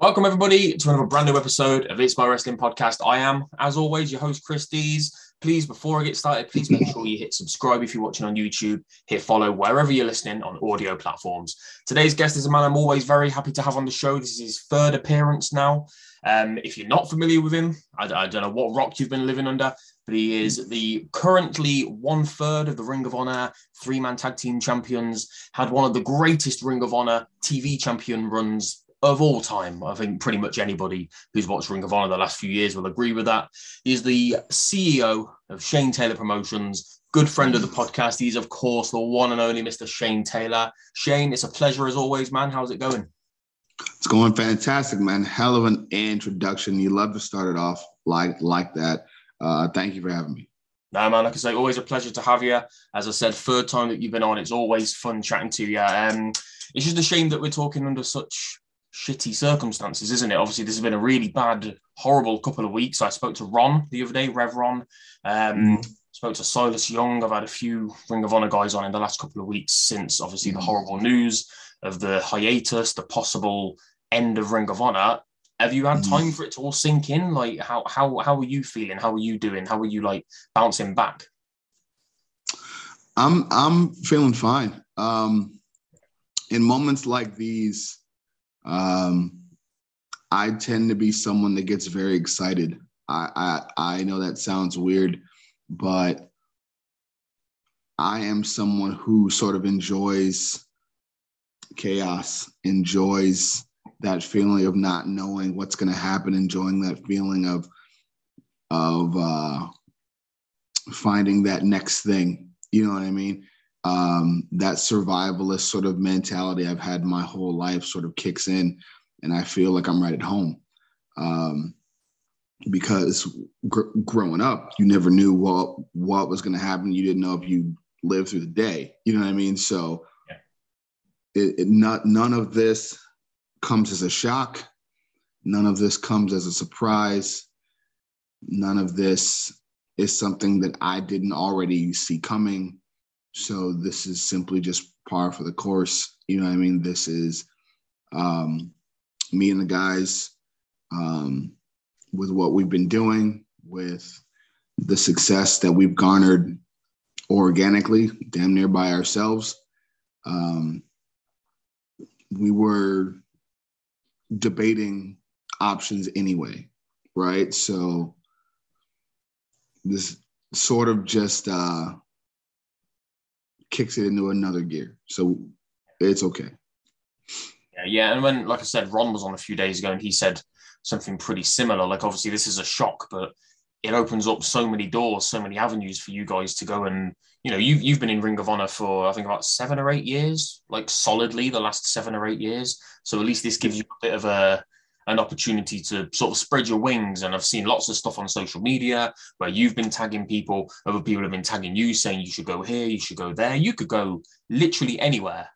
Welcome, everybody, to another brand new episode of It's My Wrestling Podcast. I am, as always, your host, Chris Dees. Please, before I get started, please make sure you hit subscribe if you're watching on YouTube, hit follow wherever you're listening on audio platforms. Today's guest is a man I'm always very happy to have on the show. This is his third appearance now. Um, if you're not familiar with him, I, I don't know what rock you've been living under, but he is the currently one third of the Ring of Honor three man tag team champions, had one of the greatest Ring of Honor TV champion runs of all time. I think pretty much anybody who's watched Ring of Honor the last few years will agree with that. He's the CEO of Shane Taylor Promotions, good friend of the podcast. He's, of course, the one and only Mr. Shane Taylor. Shane, it's a pleasure as always, man. How's it going? It's going fantastic, man. Hell of an introduction. You love to start it off like like that. Uh, thank you for having me. No, man, like I say, always a pleasure to have you. As I said, third time that you've been on, it's always fun chatting to you. Um, it's just a shame that we're talking under such shitty circumstances, isn't it? Obviously, this has been a really bad, horrible couple of weeks. I spoke to Ron the other day, Rev Ron. Um, mm. Spoke to Silas Young. I've had a few Ring of Honor guys on in the last couple of weeks since obviously the horrible news of the hiatus, the possible end of Ring of Honor. Have you had time for it to all sink in? Like, how how how are you feeling? How are you doing? How are you like bouncing back? I'm I'm feeling fine. Um, in moments like these, um, I tend to be someone that gets very excited. I, I I know that sounds weird, but I am someone who sort of enjoys chaos, enjoys that feeling of not knowing what's going to happen, enjoying that feeling of of uh, finding that next thing. You know what I mean? Um, that survivalist sort of mentality I've had my whole life sort of kicks in, and I feel like I'm right at home. Um, because gr- growing up, you never knew what what was going to happen. You didn't know if you lived through the day. You know what I mean? So, yeah. it, it not none of this comes as a shock. None of this comes as a surprise. None of this is something that I didn't already see coming so this is simply just par for the course. You know I mean? This is um, me and the guys um, with what we've been doing, with the success that we've garnered organically, damn near by ourselves. Um, we were debating options anyway, right? So this sort of just uh, kicks it into another gear. So it's okay. Yeah, yeah. And when, like I said, Ron was on a few days ago and he said something pretty similar. Like, obviously, this is a shock, but it opens up so many doors, so many avenues for you guys to go and, you know, you've, you've been in Ring of Honor for, I think, about seven or eight years, like solidly the last seven or eight years. So at least this gives you a bit of a, an opportunity to sort of spread your wings. And I've seen lots of stuff on social media where you've been tagging people, other people have been tagging you saying you should go here, you should go there. You could go literally anywhere,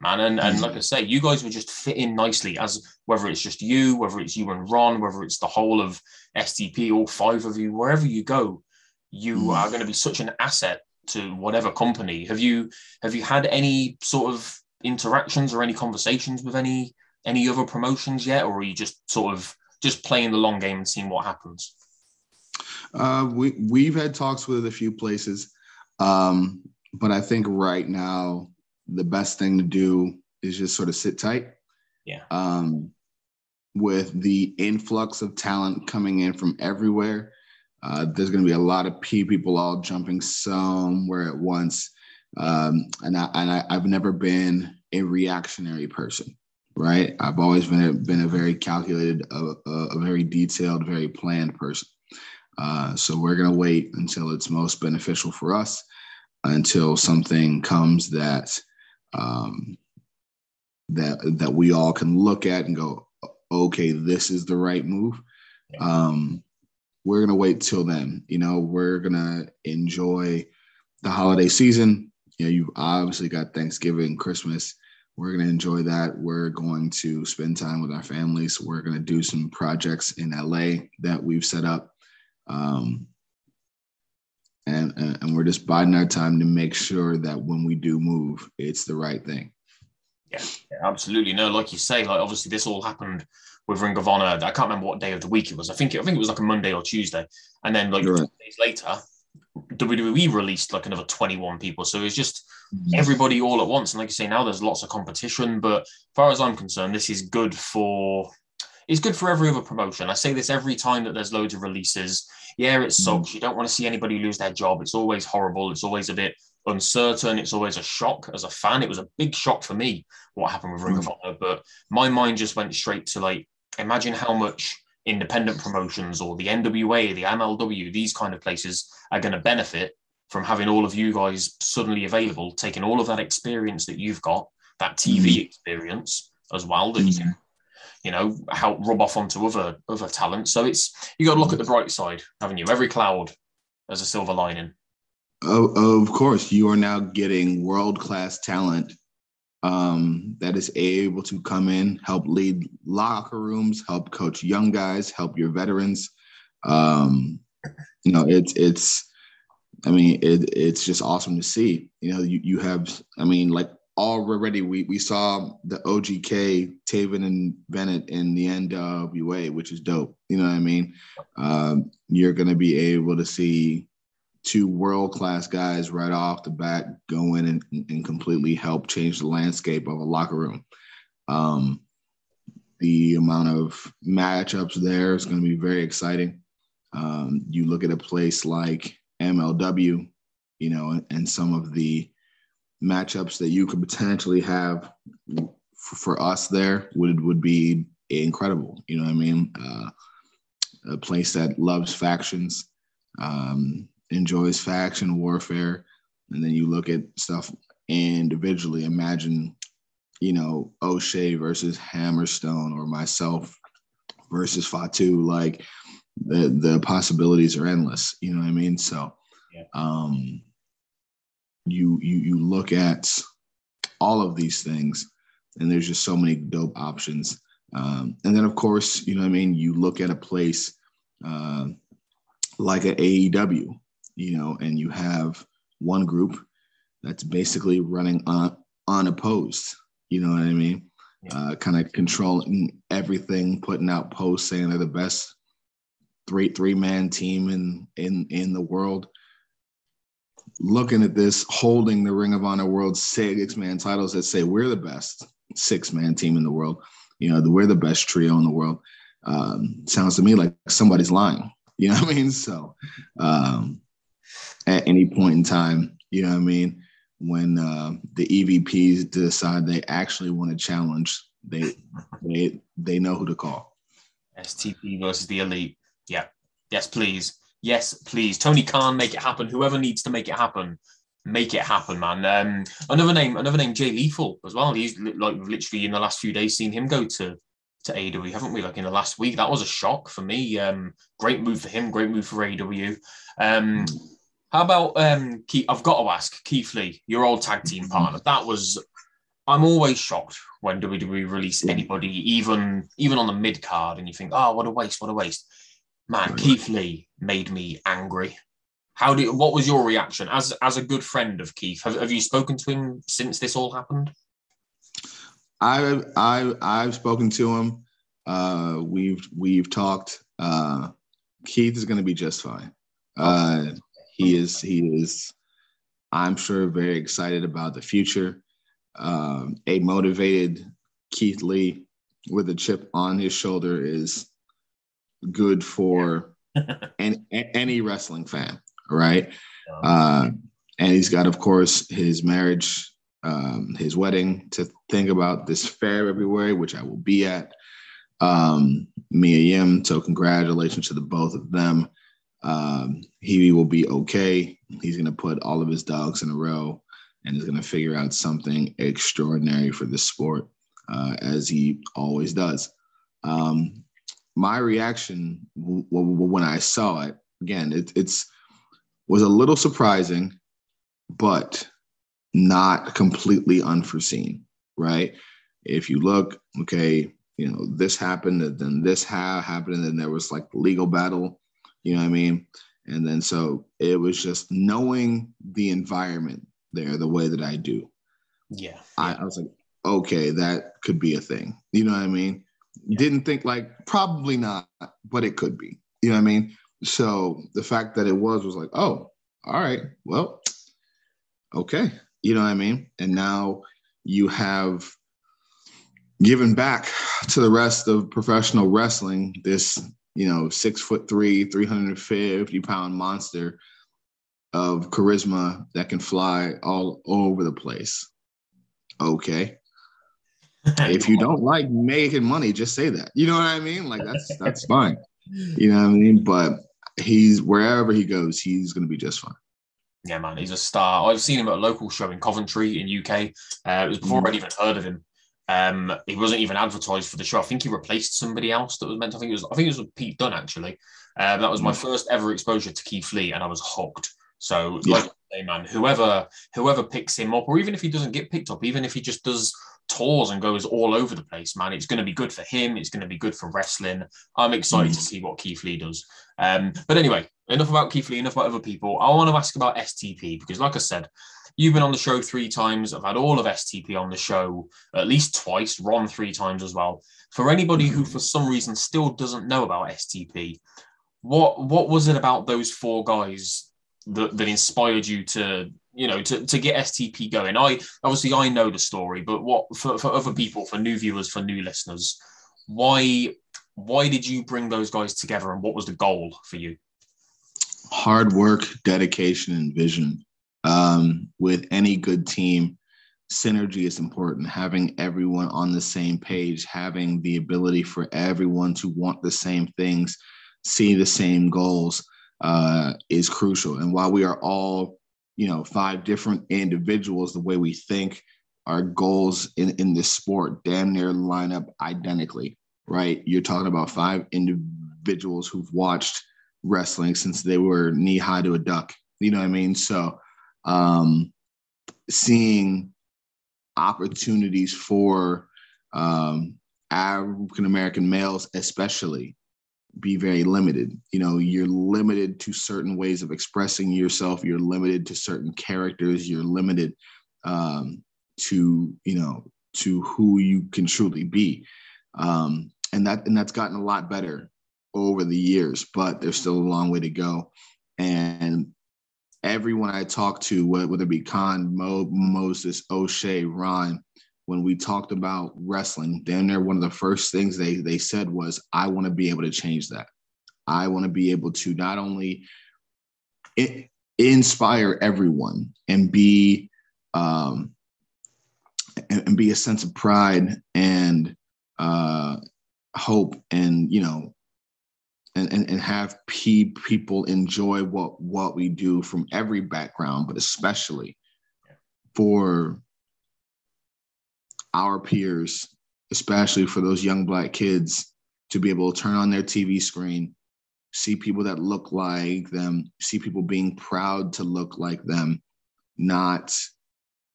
man. And, and like I say, you guys would just fit in nicely as whether it's just you, whether it's you and Ron, whether it's the whole of STP, all five of you, wherever you go, you mm. are going to be such an asset to whatever company. Have you have you had any sort of interactions or any conversations with any any other promotions yet, or are you just sort of just playing the long game and seeing what happens? Uh, we we've had talks with a few places, um, but I think right now the best thing to do is just sort of sit tight. Yeah. Um, with the influx of talent coming in from everywhere, uh, there's going to be a lot of P people all jumping somewhere at once. Um, and I, and I, I've never been a reactionary person, right? I've always been a, been a very calculated, a, a, a very detailed, very planned person. Uh, so we're going to wait until it's most beneficial for us, until something comes that um, that that we all can look at and go, okay, this is the right move. Um, we're gonna wait till then. You know, we're gonna enjoy the holiday season. You know, you've obviously got Thanksgiving, Christmas. We're gonna enjoy that. We're going to spend time with our families. We're gonna do some projects in LA that we've set up. Um, and, and we're just biding our time to make sure that when we do move, it's the right thing. Yeah, yeah, absolutely. No, like you say, like obviously this all happened with Ring of Honor. I can't remember what day of the week it was. I think it, I think it was like a Monday or Tuesday, and then like right. days later, WWE released like another 21 people. So it's just mm-hmm. everybody all at once. And like you say, now there's lots of competition. But as far as I'm concerned, this is good for it's good for every other promotion. I say this every time that there's loads of releases. Yeah, it sucks. Mm-hmm. You don't want to see anybody lose their job. It's always horrible. It's always a bit uncertain. It's always a shock as a fan. It was a big shock for me what happened with Ring of mm. Honor, but my mind just went straight to like, imagine how much independent promotions or the NWA, the MLW, these kind of places are going to benefit from having all of you guys suddenly available, taking all of that experience that you've got, that TV mm-hmm. experience as well that mm-hmm. you can, you know, help rub off onto other other talent. So it's you got to look at the bright side, haven't you? Every cloud has a silver lining. Oh, of course, you are now getting world class talent um, that is able to come in, help lead locker rooms, help coach young guys, help your veterans. Um, you know, it's it's. I mean, it, it's just awesome to see. You know, you you have. I mean, like already we we saw the OGK Taven and Bennett in the NWA, which is dope. You know what I mean? Um, you're to be able to see two world class guys right off the bat go in and, and completely help change the landscape of a locker room. Um, the amount of matchups there is going to be very exciting. Um, you look at a place like MLW, you know, and, and, some of the matchups that you could potentially have for, for, us there would would be incredible. You know what I mean? Uh, a place that loves factions. Um, enjoys faction warfare, and then you look at stuff individually. Imagine, you know, O'Shea versus Hammerstone or myself versus Fatu. Like the the possibilities are endless. You know what I mean? So, yeah. um, you you you look at all of these things, and there's just so many dope options. Um, and then, of course, you know what I mean. You look at a place uh, like an AEW, you know, and you have one group that's basically running un- unopposed. You know what I mean? Yeah. Uh, kind of controlling everything, putting out posts saying they're the best three three man team in in in the world. Looking at this, holding the Ring of Honor World six man titles that say we're the best six man team in the world. You know, we're the best trio in the world. Um, sounds to me like somebody's lying. You know what I mean? So, um, at any point in time. You know what I mean? When uh, the EVPs decide they actually want to challenge, they they they know who to call. STP versus the elite. Yeah. Yes, please. Yes, please. Tony Khan, make it happen. Whoever needs to make it happen, make it happen, man. Um, another name, another name, Jay Lethal as well. He's like literally in the last few days seen him go to to AEW, haven't we? Like in the last week, that was a shock for me. Um, great move for him, great move for AEW. Um, how about um Keith, I've got to ask Keith Lee, your old tag team mm-hmm. partner. That was I'm always shocked when WWE release anybody, even even on the mid card, and you think, oh, what a waste, what a waste. Man, Keith Lee made me angry. How did what was your reaction as as a good friend of Keith? Have, have you spoken to him since this all happened? I I I've spoken to him. Uh, we've we've talked. Uh, Keith is going to be just fine. Uh, he is he is. I'm sure very excited about the future. Um, a motivated Keith Lee with a chip on his shoulder is good for any, any wrestling fan, right? Uh, and he's got, of course, his marriage, um, his wedding to think about this fair February, which I will be at. Um, Mia Yim, so congratulations to the both of them. Um, he will be okay. He's going to put all of his dogs in a row and is going to figure out something extraordinary for the sport, uh, as he always does. Um, my reaction w- w- when I saw it again, it, it's was a little surprising, but not completely unforeseen, right? If you look, okay, you know, this happened, and then this ha- happened, and then there was like legal battle, you know what I mean? And then so it was just knowing the environment there the way that I do. Yeah. I, I was like, okay, that could be a thing. You know what I mean? Yeah. Didn't think like probably not, but it could be. You know what I mean? So the fact that it was was like, oh, all right, well, okay. You know what I mean? And now you have given back to the rest of professional wrestling this, you know, six foot three, 350 pound monster of charisma that can fly all over the place. Okay. if you don't like making money, just say that. You know what I mean? Like that's that's fine. You know what I mean? But he's wherever he goes, he's gonna be just fine. Yeah, man, he's a star. I've seen him at a local show in Coventry in UK. Uh, it was before mm. I'd even heard of him. Um, he wasn't even advertised for the show. I think he replaced somebody else that was meant. To, I think it was. I think it was Pete Dunne actually. Um, that was my mm. first ever exposure to Keith Lee, and I was hooked. So, yeah. like say, man, whoever whoever picks him up, or even if he doesn't get picked up, even if he just does tours and goes all over the place, man, it's going to be good for him. It's going to be good for wrestling. I'm excited mm. to see what Keith Lee does. Um, but anyway, enough about Keith Lee, enough about other people. I want to ask about STP because, like I said, you've been on the show three times. I've had all of STP on the show at least twice, Ron three times as well. For anybody who, mm-hmm. for some reason, still doesn't know about STP, what what was it about those four guys that, that inspired you to you know to, to get stp going i obviously i know the story but what for, for other people for new viewers for new listeners why why did you bring those guys together and what was the goal for you hard work dedication and vision um, with any good team synergy is important having everyone on the same page having the ability for everyone to want the same things see the same goals uh, is crucial. And while we are all, you know, five different individuals, the way we think, our goals in, in this sport damn near line up identically, right? You're talking about five individuals who've watched wrestling since they were knee high to a duck. You know what I mean? So um, seeing opportunities for um, African American males, especially, be very limited. You know, you're limited to certain ways of expressing yourself. You're limited to certain characters. You're limited um, to you know to who you can truly be, um, and that and that's gotten a lot better over the years. But there's still a long way to go. And everyone I talked to, whether it be Kaun, Mo, Moses, O'Shea, Ron, when we talked about wrestling, damn near one of the first things they they said was, "I want to be able to change that. I want to be able to not only inspire everyone and be um, and, and, be a sense of pride and uh, hope and you know and, and, and have pe- people enjoy what what we do from every background, but especially for our peers, especially for those young black kids, to be able to turn on their TV screen, see people that look like them, see people being proud to look like them, not,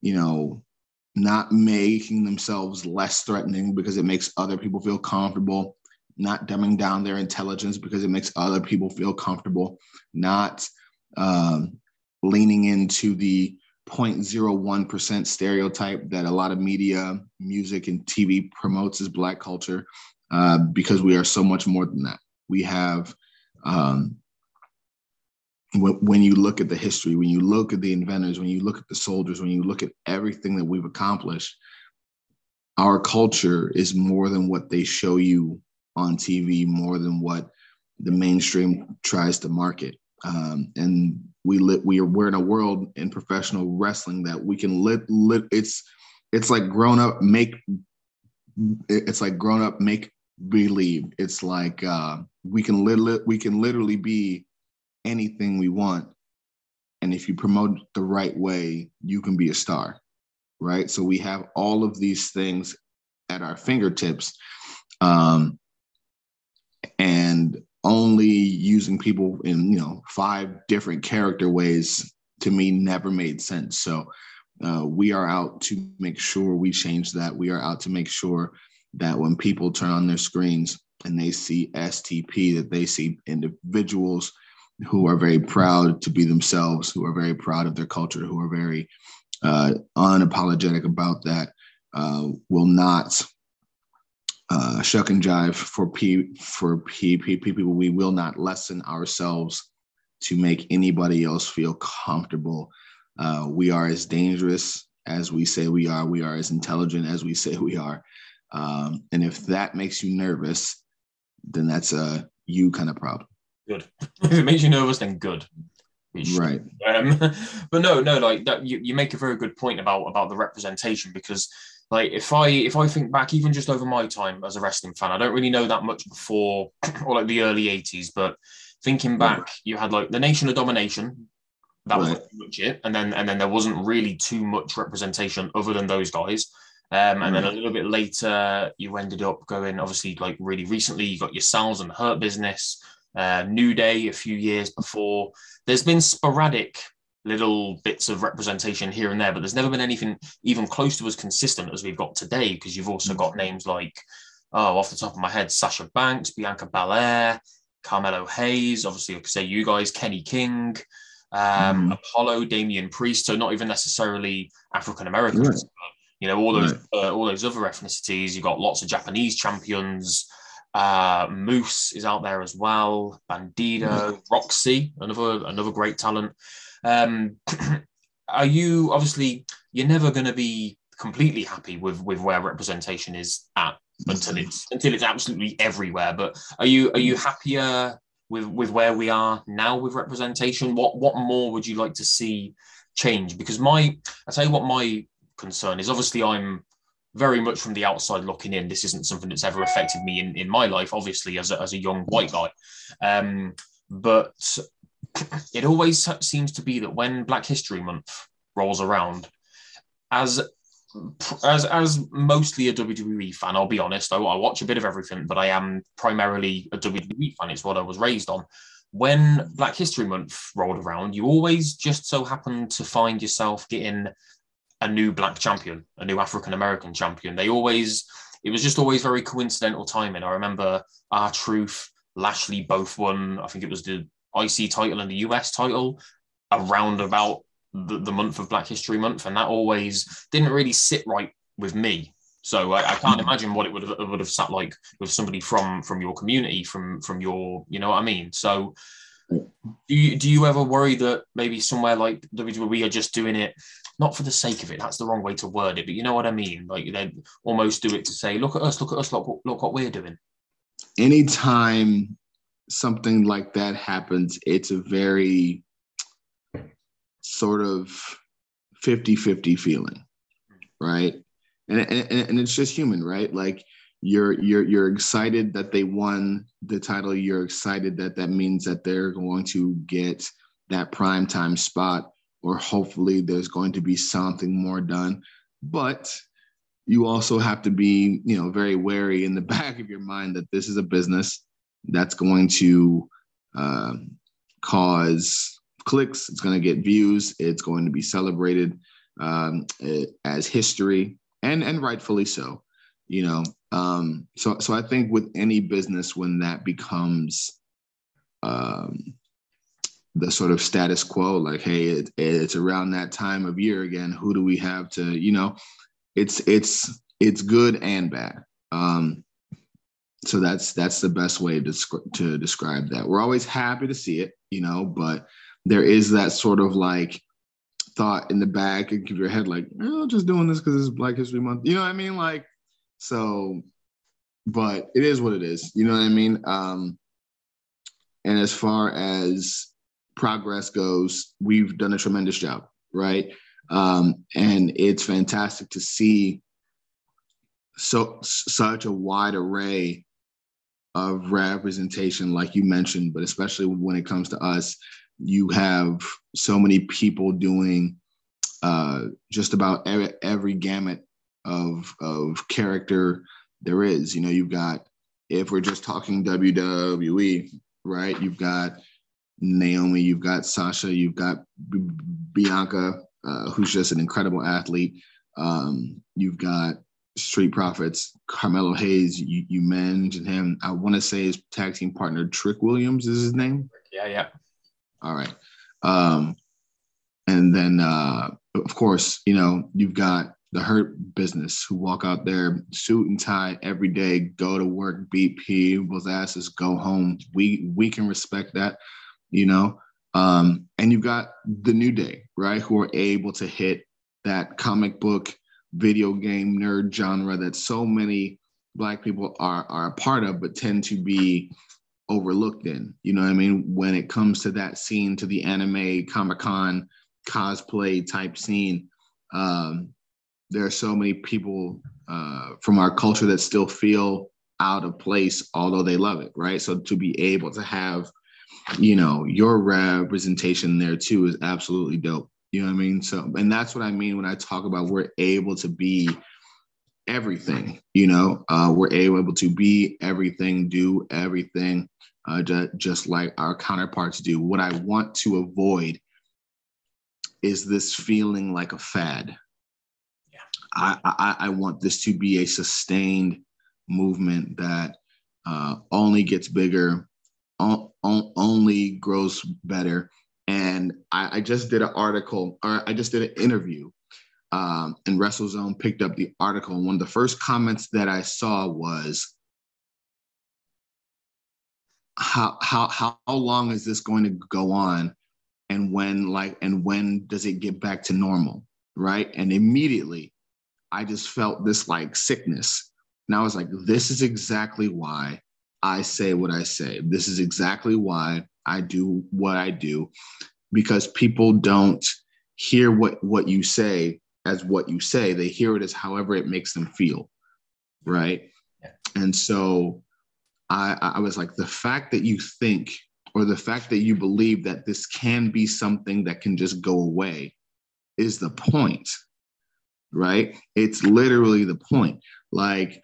you know, not making themselves less threatening because it makes other people feel comfortable, not dumbing down their intelligence because it makes other people feel comfortable, not um, leaning into the 0.01% stereotype that a lot of media, music, and TV promotes as Black culture uh, because we are so much more than that. We have, um, when, when you look at the history, when you look at the inventors, when you look at the soldiers, when you look at everything that we've accomplished, our culture is more than what they show you on TV, more than what the mainstream tries to market. Um, and we lit, we are we're in a world in professional wrestling that we can lit, it's it's like grown up make it's like grown up make believe. It's like uh, we can lit, we can literally be anything we want. And if you promote the right way you can be a star right? So we have all of these things at our fingertips. Um, only using people in you know five different character ways to me never made sense. So uh, we are out to make sure we change that. We are out to make sure that when people turn on their screens and they see stp that they see individuals who are very proud to be themselves who are very proud of their culture who are very uh, unapologetic about that uh, will not uh, shuck and jive for P for P, P, P people. We will not lessen ourselves to make anybody else feel comfortable. Uh, we are as dangerous as we say we are. We are as intelligent as we say we are. Um, and if that makes you nervous, then that's a you kind of problem. Good. if it makes you nervous, then good. Right. Um, but no, no, like that. You, you make a very good point about about the representation because like if I if I think back even just over my time as a wrestling fan, I don't really know that much before or like the early 80s, but thinking back, you had like the Nation of Domination. That was pretty much it. And then and then there wasn't really too much representation other than those guys. Um, and then a little bit later, you ended up going, obviously, like really recently, you got yourselves and the Hurt Business, uh, New Day a few years before. There's been sporadic little bits of representation here and there, but there's never been anything even close to as consistent as we've got today because you've also got names like, oh, off the top of my head, Sasha Banks, Bianca Belair, Carmelo Hayes, obviously, I could say you guys, Kenny King, um, mm. Apollo, Damian Priest. So not even necessarily African Americans, right. you know, all those right. uh, all those other ethnicities. You've got lots of Japanese champions. Uh, Moose is out there as well. Bandido, mm. Roxy, another another great talent. Um, are you obviously you're never going to be completely happy with with where representation is at until it's until it's absolutely everywhere. But are you are you happier with with where we are now with representation? What what more would you like to see change? Because my I tell you what my concern is. Obviously, I'm very much from the outside looking in. This isn't something that's ever affected me in, in my life, obviously, as a, as a young white guy. Um, but it always seems to be that when Black History Month rolls around, as as as mostly a WWE fan, I'll be honest. I, I, watch a bit of everything, but I am primarily a WWE fan. It's what I was raised on. When Black History Month rolled around, you always just so happen to find yourself getting a new black champion, a new African American champion. They always, it was just always very coincidental timing. I remember R-Truth, Lashley both won. I think it was the IC title and the US title around about the, the month of Black History Month, and that always didn't really sit right with me. So I, I, can't mm. imagine what it would have would have sat like with somebody from from your community, from from your, you know what I mean. So do you do you ever worry that maybe somewhere like WWE are just doing it not for the sake of it? That's the wrong way to word it, but you know what I mean. Like they almost do it to say, look at us, look at us, look look what we're doing. Anytime something like that happens, it's a very sort of 50 50 feeling, right? And, and, and it's just human, right? Like you're you're you're excited that they won the title. You're excited that that means that they're going to get that prime time spot, or hopefully there's going to be something more done. But you also have to be, you know, very wary in the back of your mind that this is a business that's going to uh, cause clicks. It's going to get views. It's going to be celebrated um, as history, and and rightfully so. You know, um, so so I think with any business, when that becomes um, the sort of status quo like hey it, it's around that time of year again who do we have to you know it's it's it's good and bad um so that's that's the best way to, to describe that. We're always happy to see it you know but there is that sort of like thought in the back and keep your head like oh just doing this because it's black history month. You know what i mean? Like so but it is what it is. You know what i mean? Um and as far as progress goes, we've done a tremendous job, right? Um, and it's fantastic to see so such a wide array of representation, like you mentioned, but especially when it comes to us, you have so many people doing uh, just about every, every gamut of of character there is. You know, you've got if we're just talking WWE, right? You've got Naomi, you've got Sasha, you've got B- Bianca, uh, who's just an incredible athlete. Um, you've got Street Profits, Carmelo Hayes. You, you mentioned him. I want to say his tag team partner Trick Williams is his name. Yeah, yeah. All right. Um, and then, uh, of course, you know you've got the hurt business who walk out there suit and tie every day, go to work, beat people's asses, go home. We we can respect that you know. Um, and you've got the New Day, right, who are able to hit that comic book, video game nerd genre that so many black people are are a part of, but tend to be overlooked in. You know I mean? When it comes to that scene, to the anime, Comic Con, cosplay type scene, um, there are so many people uh, from our culture that still feel out of place, although they love it, right? So to be able to have you know, your representation there too is absolutely dope. You know what I mean? So, and that's what I mean when I talk about we're able to be everything, you know, uh, we're able to be everything, do everything, uh, just, just like our counterparts do. What I want to avoid is this feeling like a fad. Yeah. I, I, I want this to be a sustained movement that uh, only gets bigger, only grows better. And I, I, just did an article, or I just did an interview, um, and WrestleZone picked up the article. And one of the first comments that I saw was, "How how how long is this going to go on, and when like and when does it get back to normal?" Right? And immediately, I just felt this like sickness, and I was like, "This is exactly why." I say what I say. This is exactly why I do what I do because people don't hear what what you say as what you say. They hear it as however it makes them feel. Right? Yeah. And so I I was like the fact that you think or the fact that you believe that this can be something that can just go away is the point. Right? It's literally the point. Like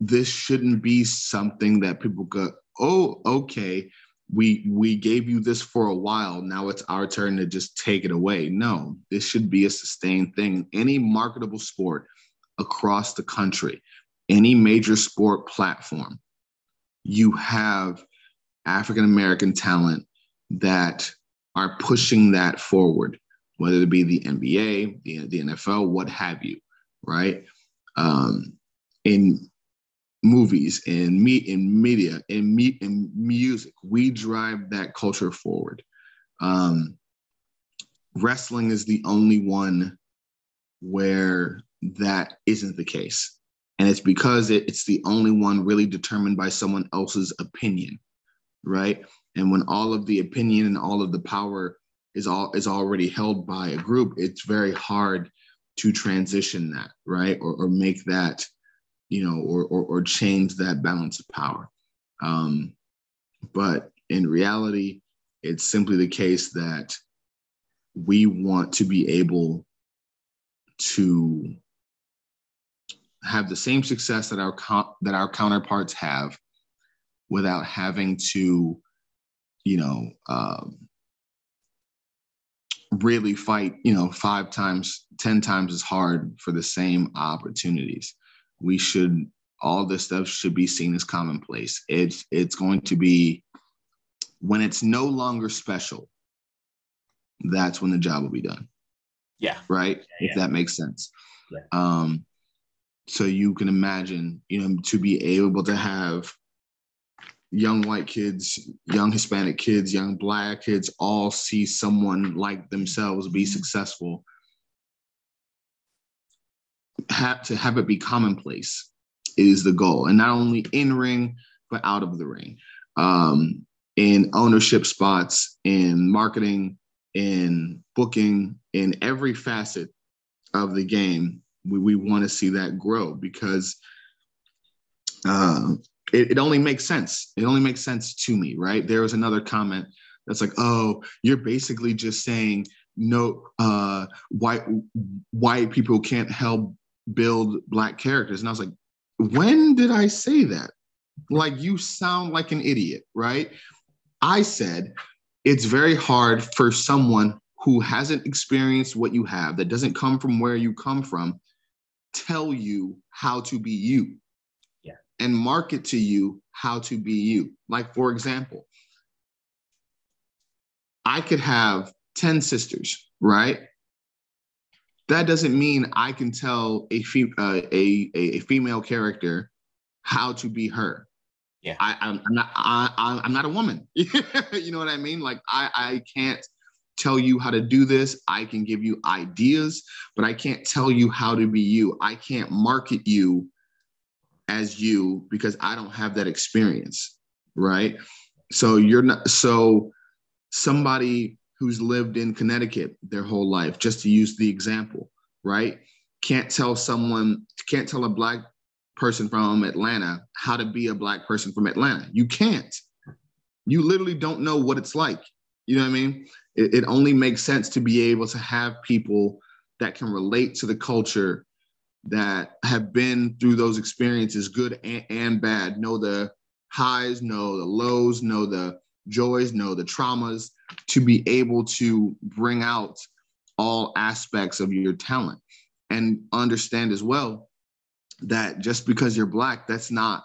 this shouldn't be something that people go, oh, okay, we we gave you this for a while. Now it's our turn to just take it away. No, this should be a sustained thing. Any marketable sport across the country, any major sport platform, you have African American talent that are pushing that forward, whether it be the NBA, the, the NFL, what have you, right? Um, in movies and me in media and me in music. We drive that culture forward. Um, wrestling is the only one where that isn't the case. And it's because it, it's the only one really determined by someone else's opinion, right? And when all of the opinion and all of the power is all is already held by a group, it's very hard to transition that, right? Or, or make that you know, or, or, or change that balance of power. Um, but in reality, it's simply the case that we want to be able to have the same success that our that our counterparts have without having to you know um, really fight you know five times ten times as hard for the same opportunities we should all this stuff should be seen as commonplace. It's it's going to be when it's no longer special, that's when the job will be done. Yeah. Right. Yeah, if that makes sense. Yeah. Um, so you can imagine, you know, to be able to have young white kids, young Hispanic kids, young black kids all see someone like themselves be successful. Have to have it be commonplace is the goal, and not only in ring but out of the ring, um, in ownership spots, in marketing, in booking, in every facet of the game. We, we want to see that grow because uh, it, it only makes sense. It only makes sense to me, right? There was another comment that's like, oh, you're basically just saying no, uh, white white people can't help build black characters. And I was like, when did I say that? Like you sound like an idiot, right? I said it's very hard for someone who hasn't experienced what you have, that doesn't come from where you come from, tell you how to be you yeah. and market to you how to be you. Like, for example, I could have 10 sisters, right? That doesn't mean I can tell a, fe- uh, a, a, female character how to be her. Yeah. I, I'm, I'm not, I, I'm not a woman. you know what I mean? Like, I, I can't tell you how to do this. I can give you ideas, but I can't tell you how to be you. I can't market you as you because I don't have that experience, right? So you're not so somebody who's lived in Connecticut their whole life, just to use the example, right? Can't tell someone, can't tell a black person from Atlanta how to be a black person from Atlanta. You can't. You literally don't know what it's like. You know what I mean? It, it only makes sense to be able to have people that can relate to the culture that have been through those experiences, good and, and bad, know the highs, know the lows, know the joys, know the traumas, to be able to bring out all aspects of your talent and understand as well that just because you're black that's not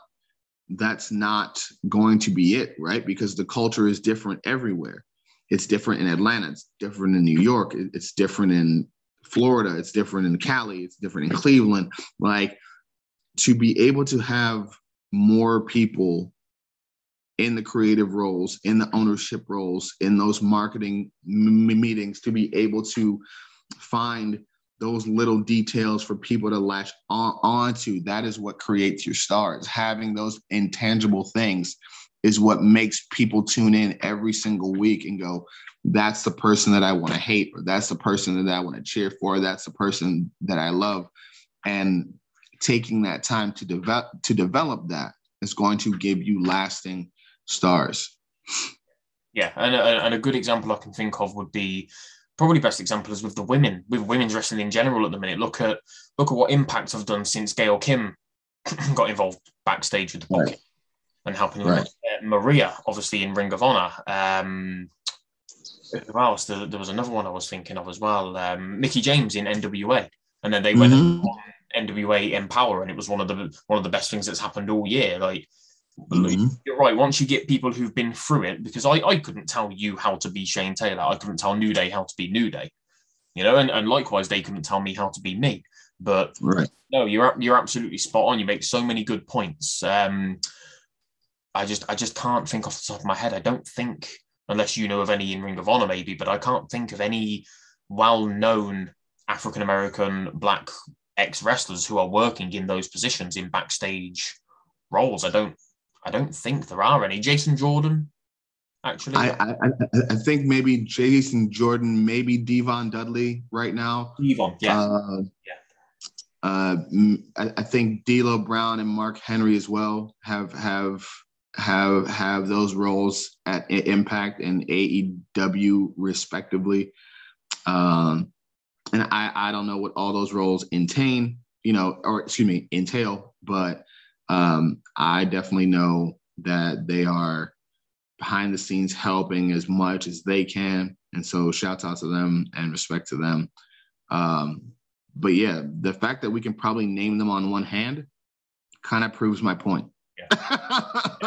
that's not going to be it right because the culture is different everywhere it's different in atlanta it's different in new york it's different in Florida, it's different in Cali, it's different in Cleveland. Like to be able to have more people in the creative roles, in the ownership roles, in those marketing m- meetings, to be able to find those little details for people to latch on onto. That is what creates your stars. Having those intangible things is what makes people tune in every single week and go, that's the person that I want to hate, or that's the person that I want to cheer for, that's the person that I love. And taking that time to develop to develop that is going to give you lasting stars. Yeah, and a, and a good example I can think of would be probably best example is with the women, with women's wrestling in general at the minute. Look at look at what Impact have done since Gail Kim got involved backstage with the book right. and helping right. Uh, Maria, obviously in Ring of Honor. Um, who else? There, there, was another one I was thinking of as well. Um, Mickie James in NWA, and then they mm-hmm. went on NWA Empower, and it was one of the one of the best things that's happened all year. Like, mm-hmm. you're right. Once you get people who've been through it, because I, I couldn't tell you how to be Shane Taylor, I couldn't tell New Day how to be New Day, you know, and, and likewise they couldn't tell me how to be me. But right. no, you're you're absolutely spot on. You make so many good points. Um, I just I just can't think off the top of my head. I don't think unless you know of any in Ring of Honor, maybe, but I can't think of any well known African American black ex wrestlers who are working in those positions in backstage roles. I don't I don't think there are any. Jason Jordan, actually. I, I, I think maybe Jason Jordan, maybe D-Von Dudley right now. D-Von, yeah. Uh, yeah. Uh, I, I think D'Lo Brown and Mark Henry as well have have have have those roles at Impact and AEW respectively. Um, and I I don't know what all those roles entail, you know, or excuse me, entail, but um, I definitely know that they are behind the scenes helping as much as they can. And so shout out to them and respect to them. Um, but yeah, the fact that we can probably name them on one hand kind of proves my point. Yeah.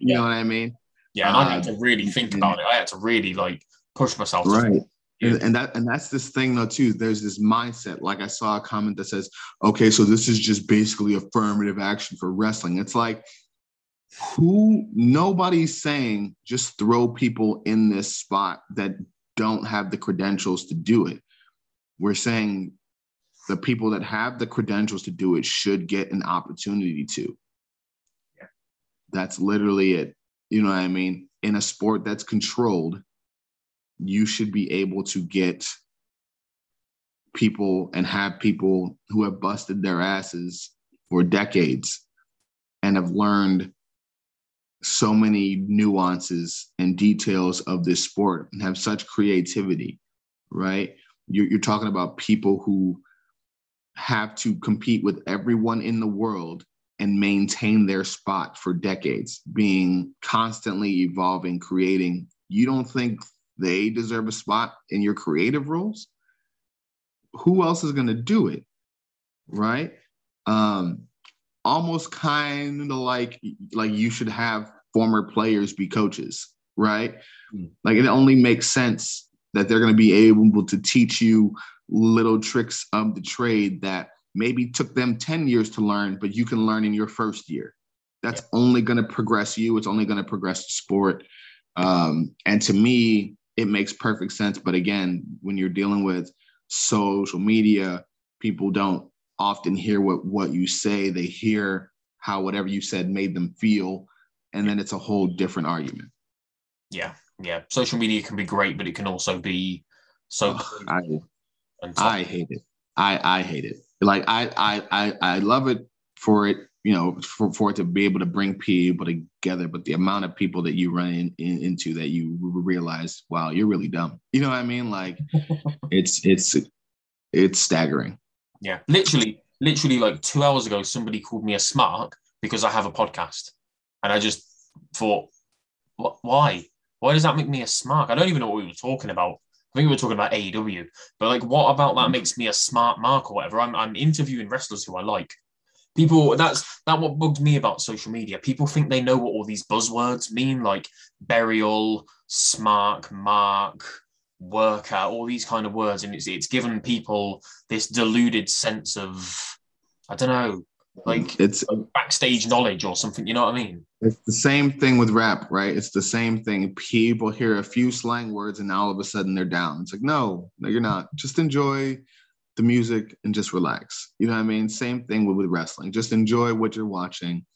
you yeah. know what I mean? Yeah, and I had to really think about it. I had to really like push myself. to- right Yeah. and, that and that's this thing though too. There's this mindset like i saw a comment that says okay so this is just basically affirmative action for wrestling. It's like who nobody's saying just throw people in this spot that don't have the credentials to do it. We're saying the people that have the credentials to do it should get an opportunity to. Yeah. that's literally it. You know what i mean? In a sport that's controlled you should be able to get people and have people who have busted their asses for decades and have learned so many nuances and details of this sport and have such creativity, right? You're, you're talking about people who have to compete with everyone in the world and maintain their spot for decades, being constantly evolving, creating. You don't think they deserve a spot in your creative roles? Who else is going to do it? Right? Um, almost kind of like like you should have former players be coaches, right? Hmm. Like it only makes sense that they're going to be able to teach you little tricks of the trade that maybe took them 10 years to learn, but you can learn in your first year. That's only going to progress you. It's only going to progress the sport. Um, and to me, it makes perfect sense. But again, when you're dealing with social media, people don't often hear what what you say. They hear how whatever you said made them feel, and then it's a whole different argument. Yeah, yeah. Social media can be great, but it can also be so. I I hate it. I I hate it. Like I I I I love it for it, you know, for, for it to be able to bring people together. But the amount of people that you run in, in, into that you realize, wow, you're really dumb. You know what I mean? Like it's it's it's staggering. Yeah, literally, literally, like two hours ago, somebody called me a smart because I have a podcast, and I just thought, why? Why does that make me a smart? I don't even know what we were talking about. I think we were talking about AEW, but like, what about that mm. makes me a smart mark or whatever? I'm, I'm interviewing wrestlers who I like. People, that's that what bugs me about social media. People think they know what all these buzzwords mean, like burial, smark, mark, worker, all these kind of words, and it's it's given people this deluded sense of I don't know, like, It's like backstage knowledge or something. You know what I mean? it's the same thing with rap, right? It's the same thing. People hear a few slang words and all of a sudden they're down. It's like, no, no, you're not. Just enjoy the music and just relax. You know what I mean? Same thing with, with wrestling. Just enjoy what you're watching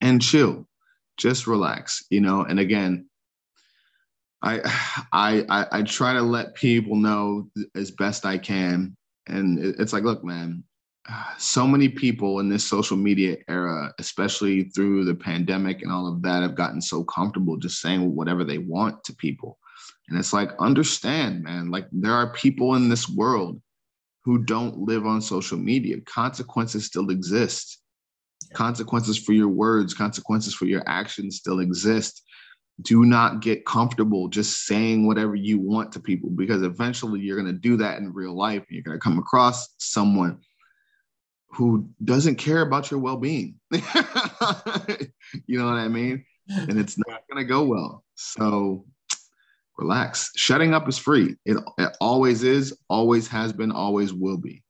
and chill. Just relax, you know. And again, I I I, I try to let people know as best I can. And it's like, look, man, so many people in this social media era, especially through the pandemic and all of that, have gotten so comfortable just saying whatever they want to people. And it's like, understand, man, like there are people in this world who don't live on social media. Consequences still exist. Consequences for your words, consequences for your actions still exist. Do not get comfortable just saying whatever you want to people because eventually you're going to do that in real life. And you're going to come across someone who doesn't care about your well-being. you know what I mean? And it's not going to go well. So relax. Shutting up is free. It, it always is, always has been, always will be.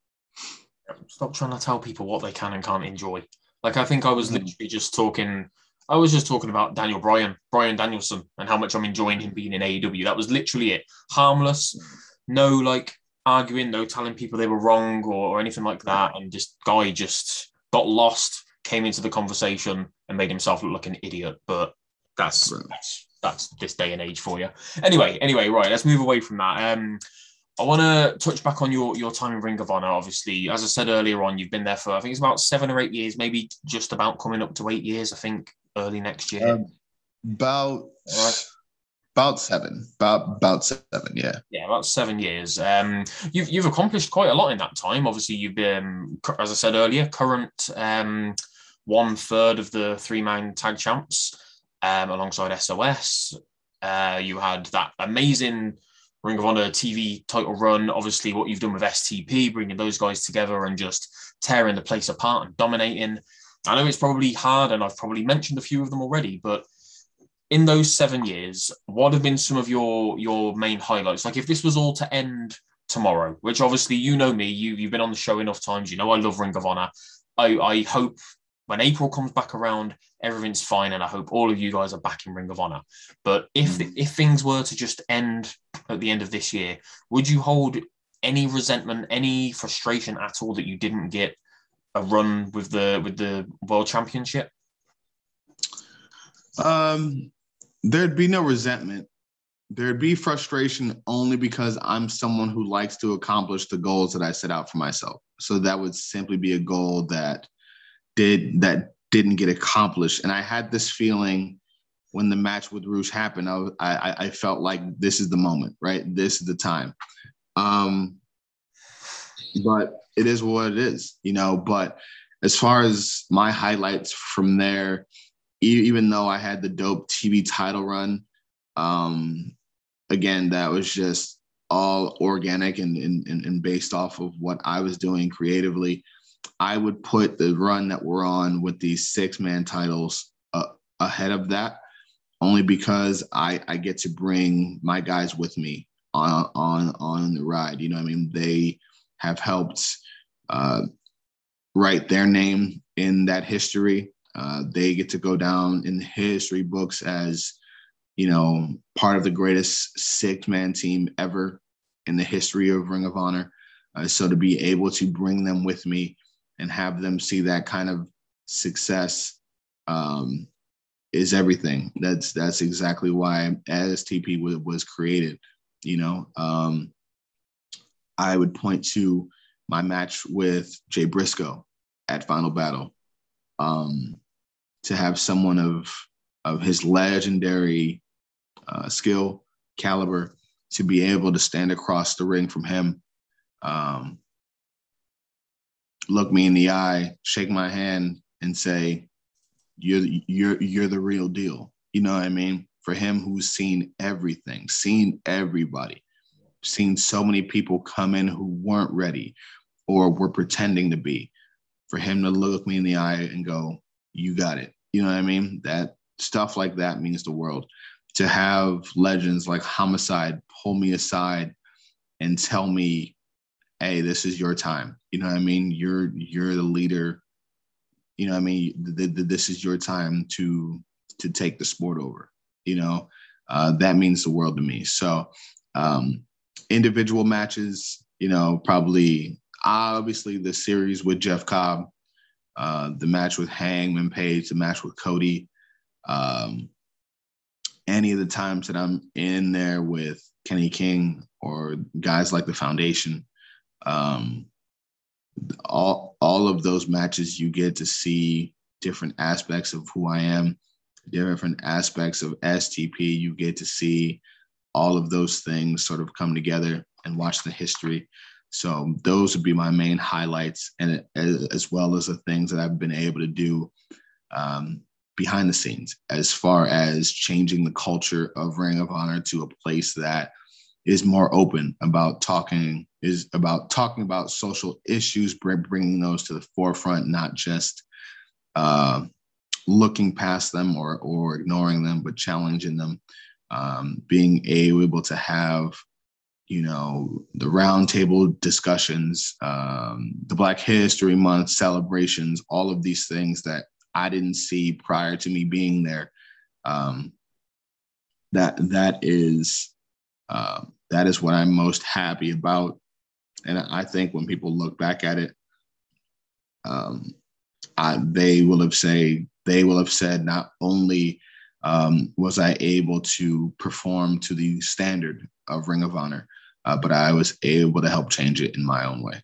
Stop trying to tell people what they can and can't enjoy. Like I think I was Mhm. literally just talking. I was just talking about Daniel Bryan, Brian Danielson, and how much I'm enjoying him being in AEW. That was literally it. Harmless, no like arguing, no telling people they were wrong or, or anything like that. And just guy just got lost, came into the conversation and made himself look like an idiot. But that's Right. that's that's this day and age for you. Anyway, anyway, right. Let's move away from that. Um, I want to touch back on your your time in Ring of Honor. Obviously, as I said earlier on, you've been there for I think it's about seven or eight years, maybe just about coming up to eight years. I think early next year. Um, about Alright. about seven. About about seven, yeah. yeah, about seven years. Um, you've you've accomplished quite a lot in that time. Obviously, you've been, as I said earlier, current um, one third of the three man tag champs um, alongside SOS. Uh, you had that amazing Ring of Honor TV title run. Obviously, what you've done with STP, bringing those guys together and just tearing the place apart and dominating. I know it's probably hard, and I've probably mentioned a few of them already, but in those seven years, what have been some of your your main highlights? Like if this was all to end tomorrow, which obviously you know me, you you've been on the show enough times, you know I love Ring of Honor. I, I hope when April comes back around, everything's fine, and I hope all of you guys are back in Ring of Honor. But if mm. if things were to just end at the end of this year, would you hold any resentment, any frustration at all that you didn't get a run with the with the World Championship? Um, there'd be no resentment. There'd be frustration only because I'm someone who likes to accomplish the goals that I set out for myself. So that would simply be a goal that did that didn't get accomplished. And I had this feeling when the match with Rush happened. I, I, I felt like this is the moment, right? This is the time. Um, but it is what it is, you know. But as far as my highlights from there, even though I had the dope TV title run, um, again, that was just all organic and, and, and based off of what I was doing creatively. I would put the run that we're on with these six man titles uh, ahead of that, only because I, I get to bring my guys with me on on on the ride. You know, I mean, they have helped uh, write their name in that history. Uh, they get to go down in the history books as, you know, part of the greatest six man team ever in the history of Ring of Honor. Uh, so to be able to bring them with me and have them see that kind of success um, is everything. That's that's exactly why ASTP was, was created. You know, um, I would point to my match with Jay Briscoe at Final Battle. Um, to have someone of of his legendary uh, skill caliber to be able to stand across the ring from him, um, look me in the eye, shake my hand, and say, "You're you're you're the real deal." You know what I mean? For him, who's seen everything, seen everybody, seen so many people come in who weren't ready or were pretending to be, for him to look me in the eye and go, "You got it." You know what I mean? That stuff like that means the world. To have legends like Homicide pull me aside and tell me, "Hey, this is your time." You know what I mean? You're you're the leader. You know what I mean? This is your time to to take the sport over. You know, uh, that means the world to me. So, um, individual matches, you know, probably obviously the series with Jeff Cobb uh, the match with Hangman Page, the match with Cody, um, any of the times that I'm in there with Kenny King or guys like the Foundation, um, all all of those matches you get to see different aspects of who I am, different aspects of STP. You get to see all of those things sort of come together and watch the history. So those would be my main highlights, and as, as well as the things that I've been able to do um, behind the scenes, as far as changing the culture of Ring of Honor to a place that is more open about talking is about talking about social issues, bringing those to the forefront, not just uh, looking past them or or ignoring them, but challenging them. Um, being able to have you know, the roundtable discussions, um, the Black History Month celebrations, all of these things that I didn't see prior to me being there. Um, that that is uh, that is what I'm most happy about, and I think when people look back at it, um, I, they will have say they will have said not only um, was I able to perform to the standard of Ring of Honor, uh, but I was able to help change it in my own way.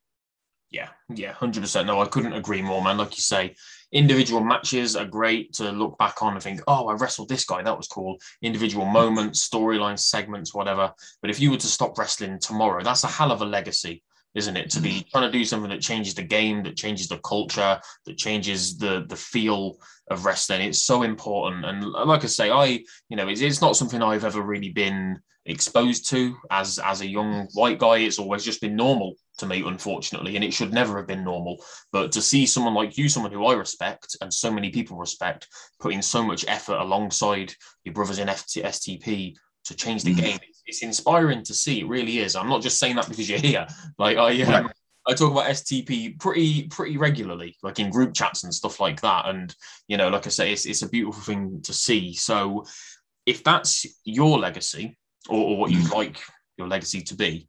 Yeah, yeah, hundred percent. No, I couldn't agree more, man. Like you say, individual matches are great to look back on and think, oh, I wrestled this guy, that was cool. Individual moments, storylines, segments, whatever. But if you were to stop wrestling tomorrow, that's a hell of a legacy, isn't it? To be mm-hmm. trying to do something that changes the game, that changes the culture, that changes the the feel of wrestling. It's so important. And like I say, I, you know, it's, it's not something I've ever really been exposed to as as a young white guy. It's always just been normal to me, unfortunately, and it should never have been normal. But to see someone like you, someone who I respect and so many people respect, putting so much effort alongside your brothers in FT, STP to change the mm-hmm. game, it's, it's, inspiring to see. It really is. I'm not just saying that because you're here. Like I, um, right. I talk about STP pretty pretty regularly, like in group chats and stuff like that. And you know, like I say, it's it's a beautiful thing to see. So if that's your legacy or, or what you'd mm. like your legacy to be,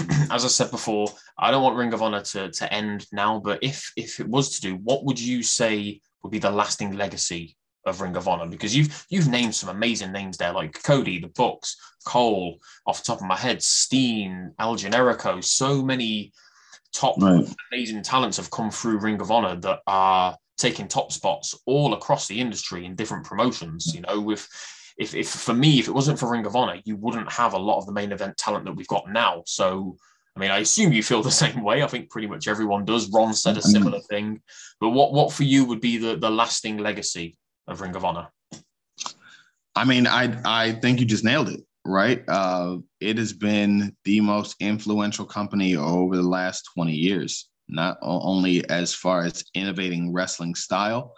as I said before, I don't want Ring of Honor to, to end now, but if if it was to do, what would you say would be the lasting legacy of Ring of Honor? Because you've you've named some amazing names there, like Cody, the Bucks, Cole, off the top of my head, Steen, El Generico, so many top right. amazing talents have come through Ring of Honor that are taking top spots all across the industry in different promotions. You know, with if, if for me, if it wasn't for Ring of Honor, you wouldn't have a lot of the main event talent that we've got now. So, I mean, I assume you feel the same way. I think pretty much everyone does. Ron said a similar thing. But what what for you would be the the lasting legacy of Ring of Honor? I mean, I I think you just nailed it. Right, uh, it has been the most influential company over the last twenty years. Not only as far as innovating wrestling style,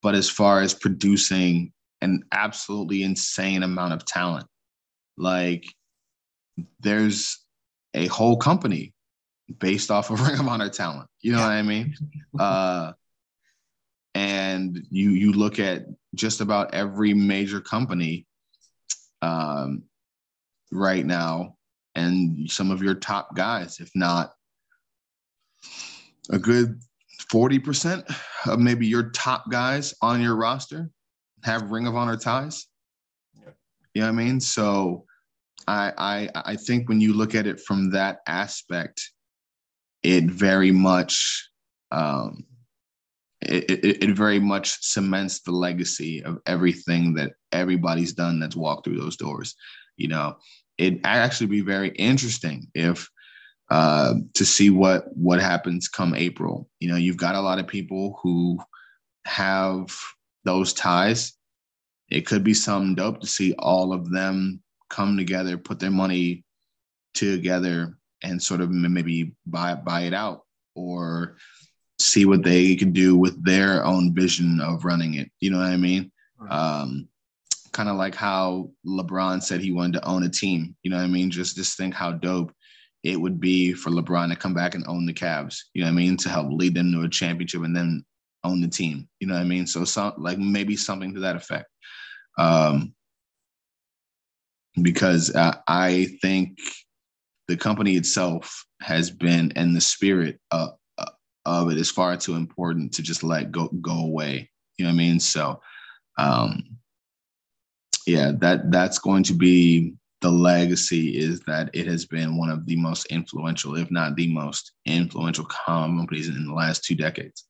but as far as producing an absolutely insane amount of talent. Like there's a whole company based off of Ring of Honor talent. You know what I mean? Uh, and you you look at just about every major company um, right now, and some of your top guys, if not a good forty percent of maybe your top guys on your roster, have Ring of Honor ties. Yeah. You know what I mean? So I, I I think when you look at it from that aspect, it very much um, it, it, it very much cements the legacy of everything that everybody's done that's walked through those doors. You know, it actually be very interesting if uh, to see what what happens come April. You know, you've got a lot of people who have those ties. It could be something dope to see all of them come together, put their money together, and sort of maybe buy buy it out or see what they can do with their own vision of running it. You know what I mean? Right. Um, kind of like how LeBron said he wanted to own a team. You know what I mean? Just just think how dope it would be for LeBron to come back and own the Cavs. You know what I mean? To help lead them to a championship and then own the team. You know what I mean? So some like maybe something to that effect. Um, because I, I think the company itself has been and the spirit of, of it is far too important to just let go go away. You know what I mean? So um yeah, that that's going to be the legacy is that it has been one of the most influential, if not the most influential companies in the last two decades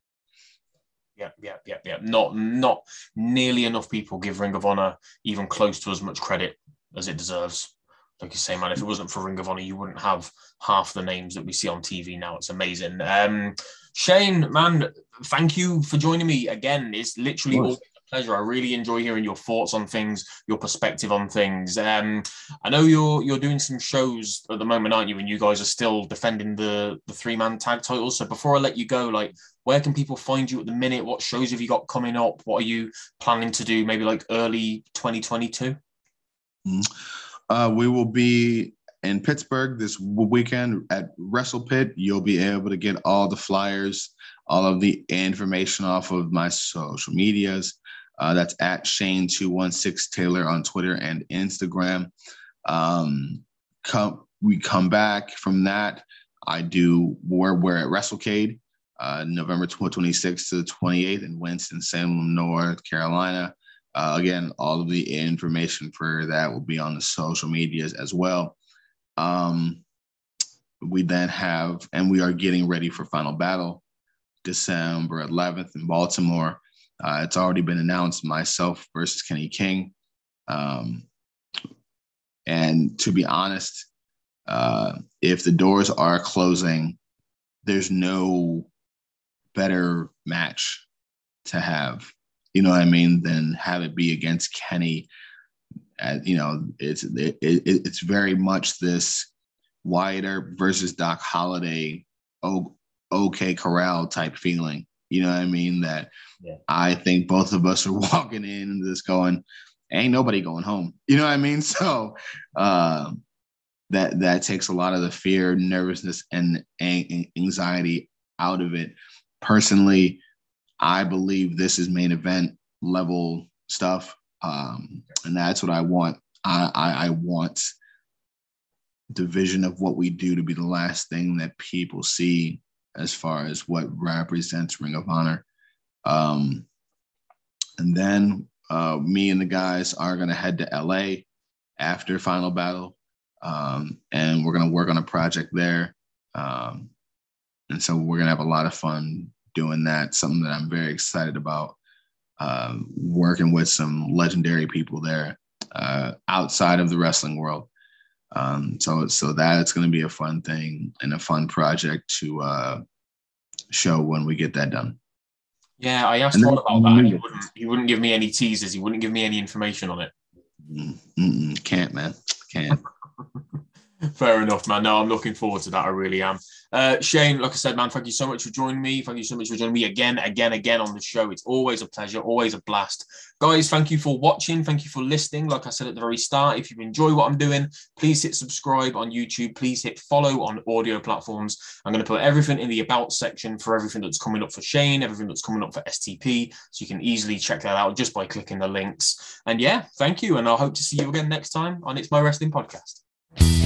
yeah, yeah, yeah, yeah. Not not nearly enough people give Ring of Honor even close to as much credit as it deserves. Like you say, man, if it wasn't for Ring of Honor, you wouldn't have half the names that we see on TV now. It's amazing. Um, Shane, man, thank you for joining me again. It's literally always a pleasure. I really enjoy hearing your thoughts on things, your perspective on things. Um, I know you're you're doing some shows at the moment, aren't you? And you guys are still defending the the three man tag titles. So before I let you go, like where can people find you at the minute? What shows have you got coming up? What are you planning to do maybe like early 2022? Mm-hmm. Uh, we will be in Pittsburgh this weekend at Wrestle Pit. You'll be able to get all the flyers, all of the information off of my social medias. Uh, that's at Shane216 Taylor on Twitter and Instagram. Um, come, we come back from that. I do, we're, we're at WrestleCade uh, November 26th to the 28th in Winston-Salem, North Carolina. Uh, again, all of the information for that will be on the social medias as well. Um, we then have, and we are getting ready for Final Battle, December 11th in Baltimore. Uh, it's already been announced myself versus Kenny King. Um, and to be honest, uh, if the doors are closing, there's no better match to have, you know what I mean, than have it be against Kenny. Uh, you know, it's it, it, it's very much this Earp versus Doc Holliday, o- OK Corral type feeling. You know what I mean? That yeah. I think both of us are walking in and just going, ain't nobody going home. You know what I mean? So uh, that that takes a lot of the fear, nervousness, and anxiety out of it. Personally, I believe this is main event level stuff, um, and that's what I want. I, I, I want the vision of what we do to be the last thing that people see as far as what represents Ring of Honor. Um, and then uh, me and the guys are going to head to LA after Final Battle, um, and we're going to work on a project there. Um, and so we're going to have a lot of fun doing that. Something that I'm very excited about. Uh, working with some legendary people there uh, outside of the wrestling world. Um, so so that's going to be a fun thing and a fun project to uh, show when we get that done. Yeah, I asked about that. He wouldn't, he wouldn't give me any teasers. He wouldn't give me any information on it. Mm-mm, can't, man. Can't. Fair enough, man. No, I'm looking forward to that. I really am. Uh, Shane, like I said, man, thank you so much for joining me. Thank you so much for joining me again, again, again on the show. It's always a pleasure, always a blast. Guys, thank you for watching. Thank you for listening. Like I said at the very start, if you enjoy what I'm doing, please hit subscribe on YouTube. Please hit follow on audio platforms. I'm going to put everything in the about section for everything that's coming up for Shane, everything that's coming up for STP. So you can easily check that out just by clicking the links. And yeah, thank you. And I hope to see you again next time on It's My Wrestling Podcast.